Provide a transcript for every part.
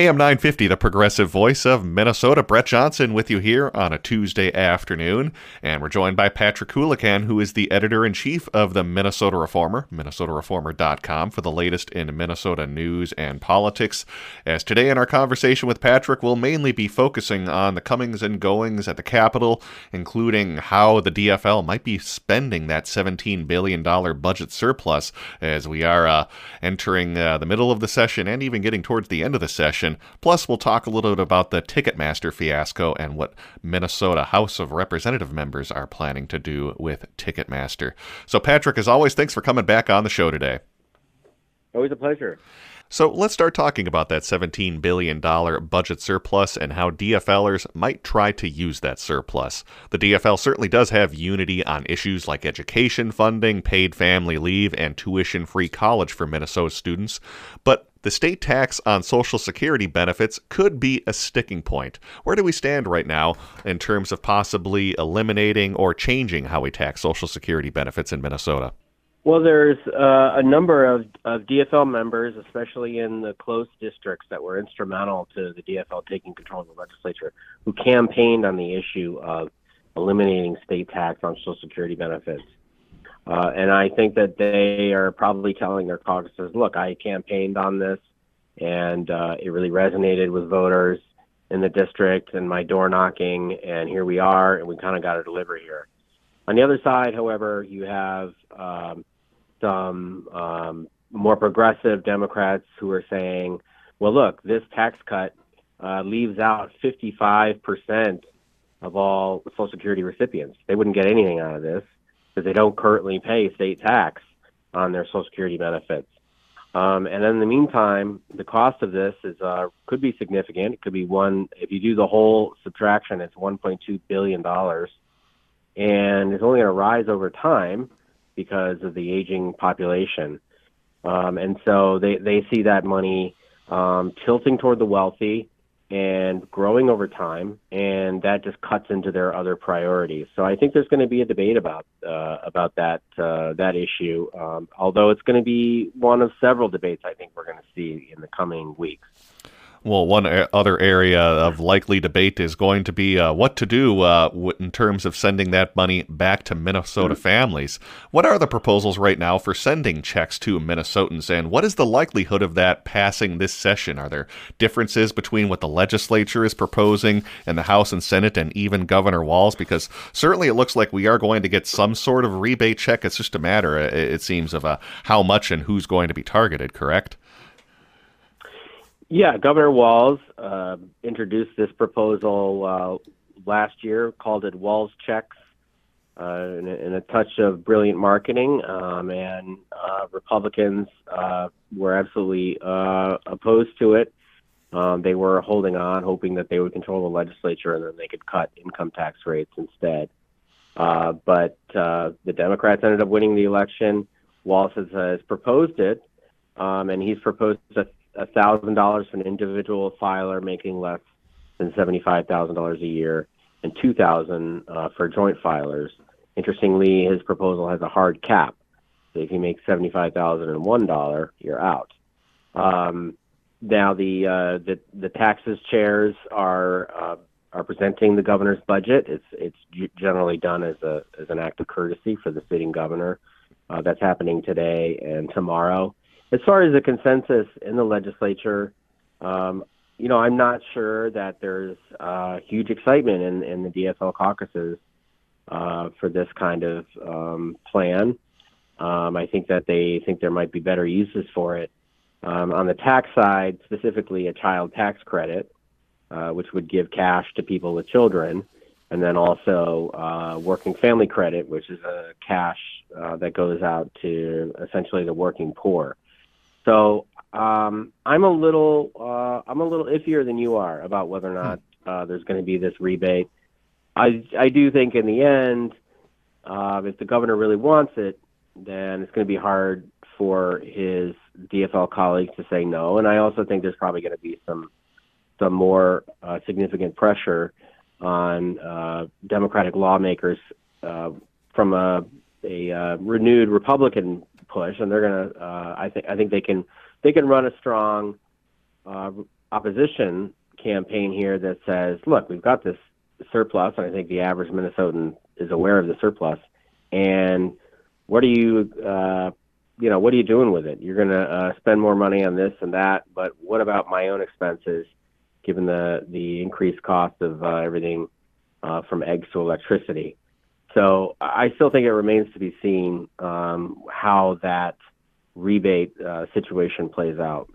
AM 950, the progressive voice of Minnesota. Brett Johnson with you here on a Tuesday afternoon. And we're joined by Patrick Coolican, who is the editor in chief of the Minnesota Reformer, minnesotareformer.com, for the latest in Minnesota news and politics. As today in our conversation with Patrick, we'll mainly be focusing on the comings and goings at the Capitol, including how the DFL might be spending that $17 billion budget surplus as we are uh, entering uh, the middle of the session and even getting towards the end of the session. Plus, we'll talk a little bit about the Ticketmaster fiasco and what Minnesota House of Representative members are planning to do with Ticketmaster. So, Patrick, as always, thanks for coming back on the show today. Always a pleasure. So let's start talking about that $17 billion budget surplus and how DFLers might try to use that surplus. The DFL certainly does have unity on issues like education funding, paid family leave, and tuition free college for Minnesota students, but the state tax on Social Security benefits could be a sticking point. Where do we stand right now in terms of possibly eliminating or changing how we tax Social Security benefits in Minnesota? Well, there's uh, a number of, of DFL members, especially in the close districts that were instrumental to the DFL taking control of the legislature, who campaigned on the issue of eliminating state tax on Social Security benefits. Uh, and I think that they are probably telling their caucuses, look, I campaigned on this and uh, it really resonated with voters in the district and my door knocking, and here we are, and we kind of got to deliver here. On the other side, however, you have um, some um, more progressive Democrats who are saying, well, look, this tax cut uh, leaves out 55% of all Social Security recipients. They wouldn't get anything out of this because they don't currently pay state tax on their Social Security benefits. Um, and in the meantime, the cost of this is uh, could be significant. It could be one if you do the whole subtraction, it's 1.2 billion dollars, and it's only going to rise over time because of the aging population. Um, and so they they see that money um, tilting toward the wealthy and growing over time, and that just cuts into their other priorities. So I think there's going to be a debate about uh, about that uh, that issue, um, although it's going to be one of several debates I think we're going to see in the coming weeks. Well, one other area of likely debate is going to be uh, what to do uh, in terms of sending that money back to Minnesota mm-hmm. families. What are the proposals right now for sending checks to Minnesotans, and what is the likelihood of that passing this session? Are there differences between what the legislature is proposing and the House and Senate, and even Governor Walz? Because certainly it looks like we are going to get some sort of rebate check. It's just a matter, it seems, of uh, how much and who's going to be targeted, correct? Yeah, Governor Walz uh, introduced this proposal uh, last year, called it Walz Checks, uh, in, a, in, a, touch of brilliant marketing. Um, and uh, Republicans uh, were absolutely uh, opposed to it. Um, they were holding on, hoping that they would control the legislature and then they could cut income tax rates instead. but the Democrats ended up winning the election. Walz has, has proposed it, um, and he's proposed a thousand dollars for an individual filer making less than seventy five thousand dollars a year, and two thousand uh, for joint filers. Interestingly, his proposal has a hard cap. So if you make seventy five thousand and one dollar, you're out. Um, now the uh, the the taxes chairs are uh, are presenting the governor's budget. It's it's generally done as a as an act of courtesy for the sitting governor. Uh, that's happening today and tomorrow as far as the consensus in the legislature, um, you know, I'm not sure that there's uh, huge excitement in, in the DFL caucuses uh, for this kind of um, plan. Um, I think that they think there might be better uses for it. Um, on the tax side, specifically a child tax credit, uh, which would give cash to people with children, and then also uh, working family credit, which is a cash uh, that goes out to essentially the working poor. So um, I'm a little uh, I'm a little iffier than you are about whether or not uh, there's going to be this rebate. I I do think in the end, uh, if the governor really wants it, then it's going to be hard for his DFL colleagues to say no. And I also think there's probably going to be some some more uh, significant pressure on uh, Democratic lawmakers uh, from a, a uh, renewed Republican push, and they're gonna. Uh, I think I think they can they can run a strong uh, opposition campaign here that says, look, we've got this surplus, and I think the average Minnesotan is aware of the surplus. And what are you, uh, you know, what are you doing with it? You're going to uh, spend more money on this and that, but what about my own expenses, given the the increased cost of uh, everything uh, from eggs to electricity? So I still think it remains to be seen um, how that rebate uh, situation plays out.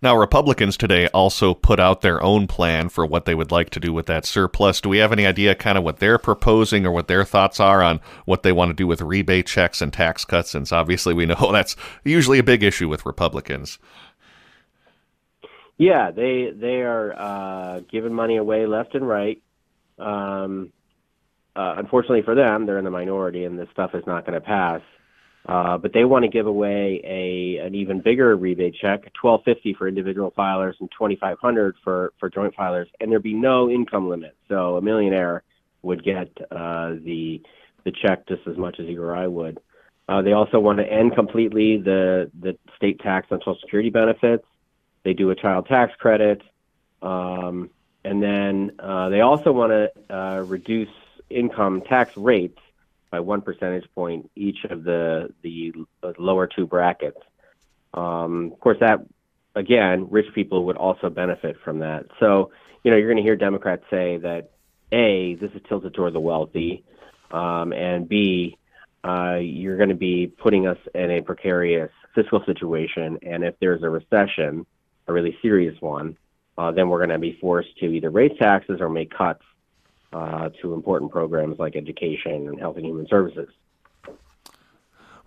Now, Republicans today also put out their own plan for what they would like to do with that surplus. Do we have any idea kind of what they're proposing or what their thoughts are on what they want to do with rebate checks and tax cuts? Since obviously we know that's usually a big issue with Republicans. Yeah, they they are uh, giving money away left and right. Um, uh, unfortunately for them, they're in the minority, and this stuff is not going to pass. Uh, but they want to give away a an even bigger rebate check, twelve fifty for individual filers and twenty five hundred for for joint filers, and there'd be no income limit. So a millionaire would get uh, the the check just as much as you or I would. Uh, they also want to end completely the the state tax on Social Security benefits. They do a child tax credit, um, and then uh, they also want to uh, reduce income tax rates by one percentage point each of the the lower two brackets. Um, of course, that again, rich people would also benefit from that. So, you know, you're going to hear Democrats say that a this is tilted toward the wealthy, um, and b uh, you're going to be putting us in a precarious fiscal situation, and if there's a recession, a really serious one, uh, then we're going to be forced to either raise taxes or make cuts uh, to important programs like education and health and human services.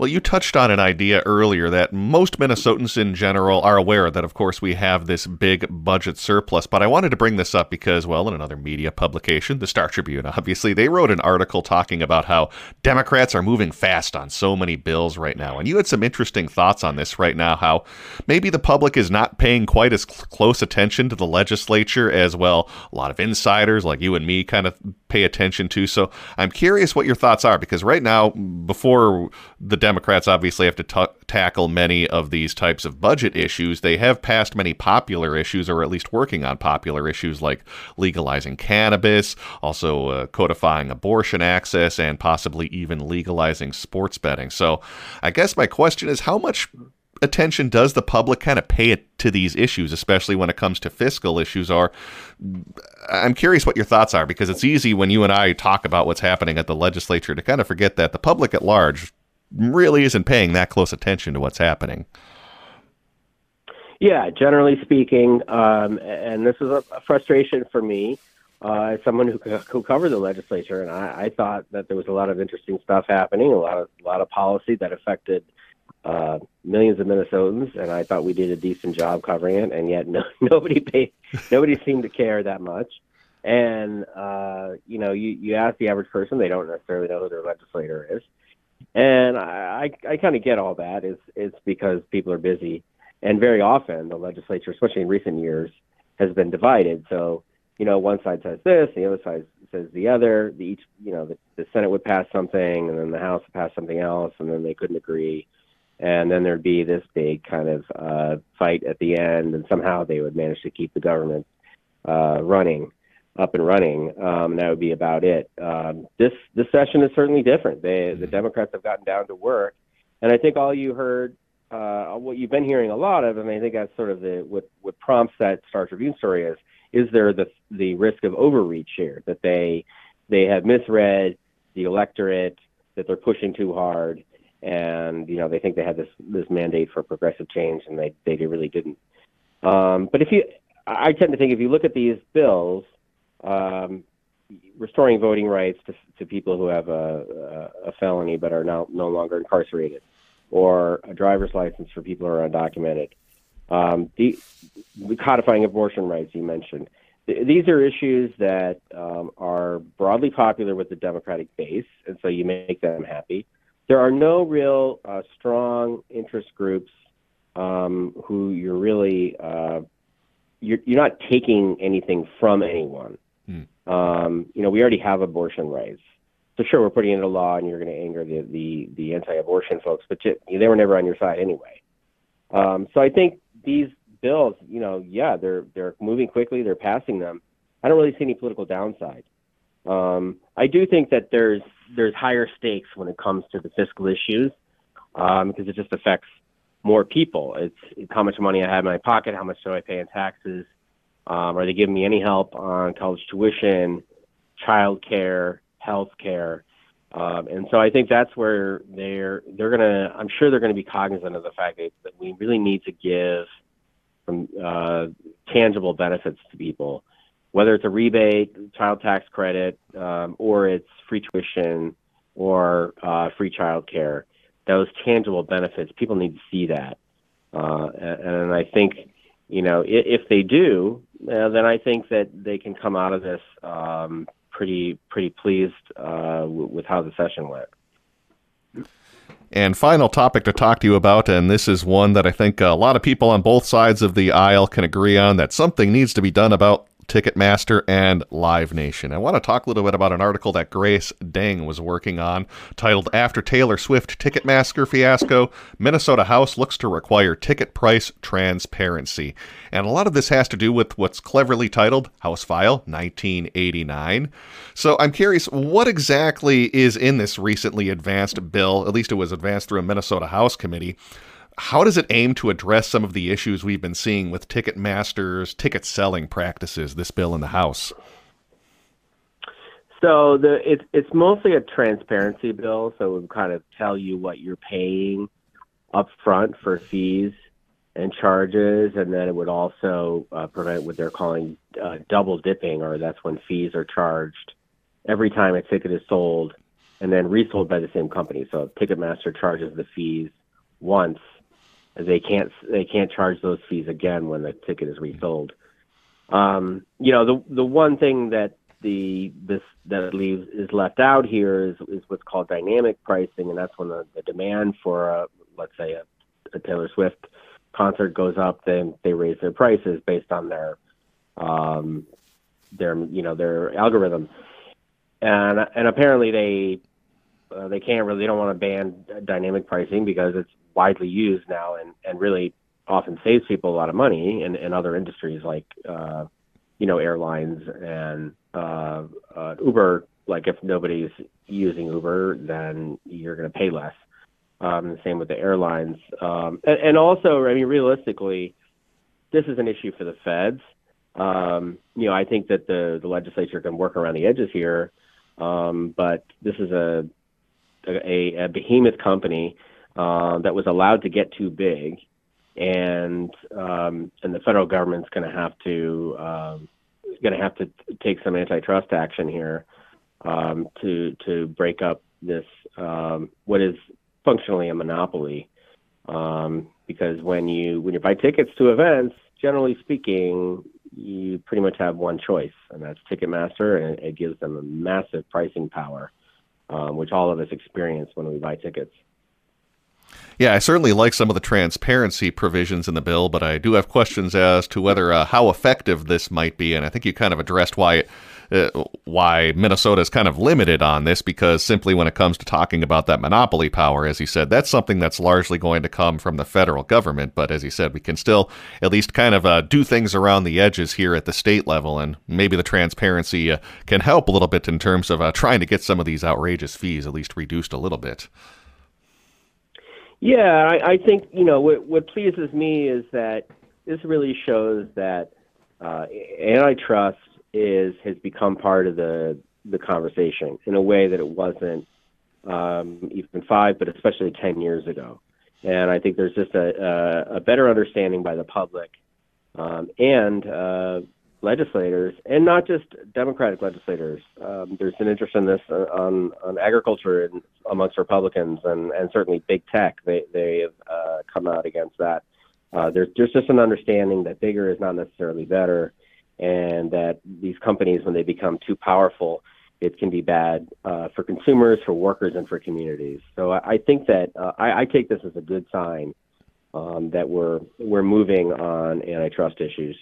Well, you touched on an idea earlier that most Minnesotans in general are aware that, of course, we have this big budget surplus. But I wanted to bring this up because, well, in another media publication, the Star Tribune, obviously, they wrote an article talking about how Democrats are moving fast on so many bills right now. And you had some interesting thoughts on this right now, how maybe the public is not paying quite as cl- close attention to the legislature as well. A lot of insiders like you and me kind of pay attention to. So I'm curious what your thoughts are because right now, before the Democrats obviously have to t- tackle many of these types of budget issues. They have passed many popular issues, or at least working on popular issues like legalizing cannabis, also uh, codifying abortion access, and possibly even legalizing sports betting. So I guess my question is how much attention does the public kind of pay it to these issues, especially when it comes to fiscal issues? Are I'm curious what your thoughts are because it's easy when you and I talk about what's happening at the legislature to kind of forget that the public at large really isn't paying that close attention to what's happening. Yeah, generally speaking, um, and this is a, frustration for me uh, as someone who, who covered the legislature, and I, I thought that there was a lot of interesting stuff happening, a lot of a lot of policy that affected uh, millions of Minnesotans, and I thought we did a decent job covering it, and yet no, nobody paid, nobody seemed to care that much. And uh, you know, you you ask the average person, they don't necessarily know who their legislator is. And I, I, I kind of get all that. It's, it's because people are busy. And very often the legislature, especially in recent years, has been divided. So, you know, one side says this, the other side says the other. The each, you know, the, the Senate would pass something, and then the House would pass something else, and then they couldn't agree. And then there'd be this big kind of uh, fight at the end, and somehow they would manage to keep the government uh, running up and running. Um, and that would be about it. Um, this this session is certainly different. They, the mm-hmm. Democrats have gotten down to work, and I think all you heard, uh, what you've been hearing a lot of, and I think that's sort of the what what prompts that Star Tribune story is: is there the the risk of overreach here that they they have misread the electorate, that they're pushing too hard, and you know they think they had this this mandate for progressive change, and they they really didn't. Um, but if you, I tend to think if you look at these bills um, restoring voting rights to, to people who have a, a, felony but are now no longer incarcerated, or a driver's license for people who are undocumented. Um, the, the codifying abortion rights you mentioned. Th- these are issues that um, are broadly popular with the Democratic base, and so you make them happy. There are no real uh, strong interest groups um, who you're really uh, you're, you're not taking anything from anyone. Mm. Um, you know, we already have abortion rights. So sure, we're putting in a law, and you're going to anger the the, the anti-abortion folks, but you, they were never on your side anyway. Um, so I think these bills, you know, yeah, they're they're moving quickly, they're passing them. I don't really see any political downside. Um, I do think that there's there's higher stakes when it comes to the fiscal issues um, because it just affects more people. It's, it's how much money I have in my pocket, how much do I pay in taxes, um, are they giving me any help on college tuition, child care, health care? Um, and so I think that's where they're they're gonna. I'm sure they're gonna be cognizant of the fact that, that we really need to give some uh, tangible benefits to people, whether it's a rebate, child tax credit, um, or it's free tuition or uh, free child care. Those tangible benefits, people need to see that, uh, and, and I think you know if, if they do, uh, then I think that they can come out of this um, pretty pretty pleased uh, w- with how the session went. And final topic to talk to you about, and this is one that I think a lot of people on both sides of the aisle can agree on that something needs to be done about Ticketmaster, and Live Nation. I want to talk a little bit about an article that Grace Deng was working on titled After Taylor Swift Ticketmaster Fiasco, Minnesota House Looks to Require Ticket Price Transparency. And a lot of this has to do with what's cleverly titled House File 1989. So I'm curious, what exactly is in this recently advanced bill? At least it was advanced through a Minnesota House committee how does it aim to address some of the issues we've been seeing with Ticketmaster's ticket selling practices, this bill in the House? So the it's it's mostly a transparency bill, so it would kind of tell you what you're paying up front for fees and charges, and then it would also uh, prevent what they're calling uh, double dipping, or that's when fees are charged every time a ticket is sold and then resold by the same company. So Ticketmaster charges the fees once they can't they can't charge those fees again when the ticket is resold. Um, you know, the the one thing that the this that leaves is left out here is is what's called dynamic pricing, and that's when the, the demand for a let's say a, a Taylor Swift concert goes up, then they raise their prices based on their um, their you know their algorithm, and and apparently they uh, they can't really they don't want to ban dynamic pricing because it's widely used now and, and really often saves people a lot of money in, in other industries like uh, you know airlines and uh, uh, Uber. Like if nobody's using Uber, then you're going to pay less. Um, the same with the airlines, um, and, and also, I mean, realistically, this is an issue for the feds. Um, you know, I think that the the legislature can work around the edges here, um, but this is a a, a behemoth company uh, that was allowed to get too big, and um, and the federal government's going to have to um, going to have to take some antitrust action here um, to to break up this um, what is functionally a monopoly. Um, because when you when you buy tickets to events, generally speaking, you pretty much have one choice, and that's Ticketmaster, and it gives them a massive pricing power, um, which all of us experience when we buy tickets. Yeah, I certainly like some of the transparency provisions in the bill, but I do have questions as to whether uh, how effective this might be, and I think you kind of addressed why uh, why Minnesota is kind of limited on this because simply when it comes to talking about that monopoly power, as he said, that's something that's largely going to come from the federal government. But as he said, we can still at least kind of uh, do things around the edges here at the state level, and maybe the transparency uh, can help a little bit in terms of uh, trying to get some of these outrageous fees at least reduced a little bit. Yeah, I, I think you know what, what pleases me is that this really shows that uh, antitrust is has become part of the the conversation in a way that it wasn't um, even five, but especially ten years ago. And I think there's just a, a, a better understanding by the public um, and uh, legislators, and not just Democratic legislators. Um, there's an interest in this on on agriculture and amongst Republicans, and and certainly big tech. They they have uh, come out against that. Uh, there's there's just an understanding that bigger is not necessarily better, and that these companies, when they become too powerful, it can be bad uh, for consumers, for workers, and for communities. So I, I think that uh, I, I take this as a good sign um, that we're we're moving on antitrust issues.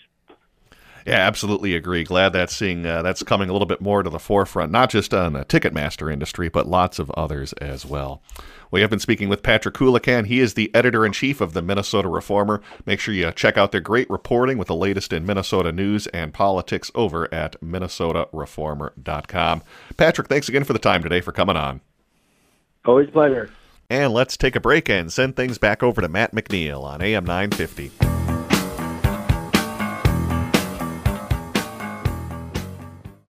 Yeah, absolutely agree. Glad that's seeing uh, that's coming a little bit more to the forefront, not just on the Ticketmaster industry, but lots of others as well. We have been speaking with Patrick Coolican. He is the editor in chief of the Minnesota Reformer. Make sure you check out their great reporting with the latest in Minnesota news and politics over at minnesotareformer.com. Patrick, thanks again for the time today for coming on. Always pleasure. And let's take a break and send things back over to Matt McNeil on AM 950.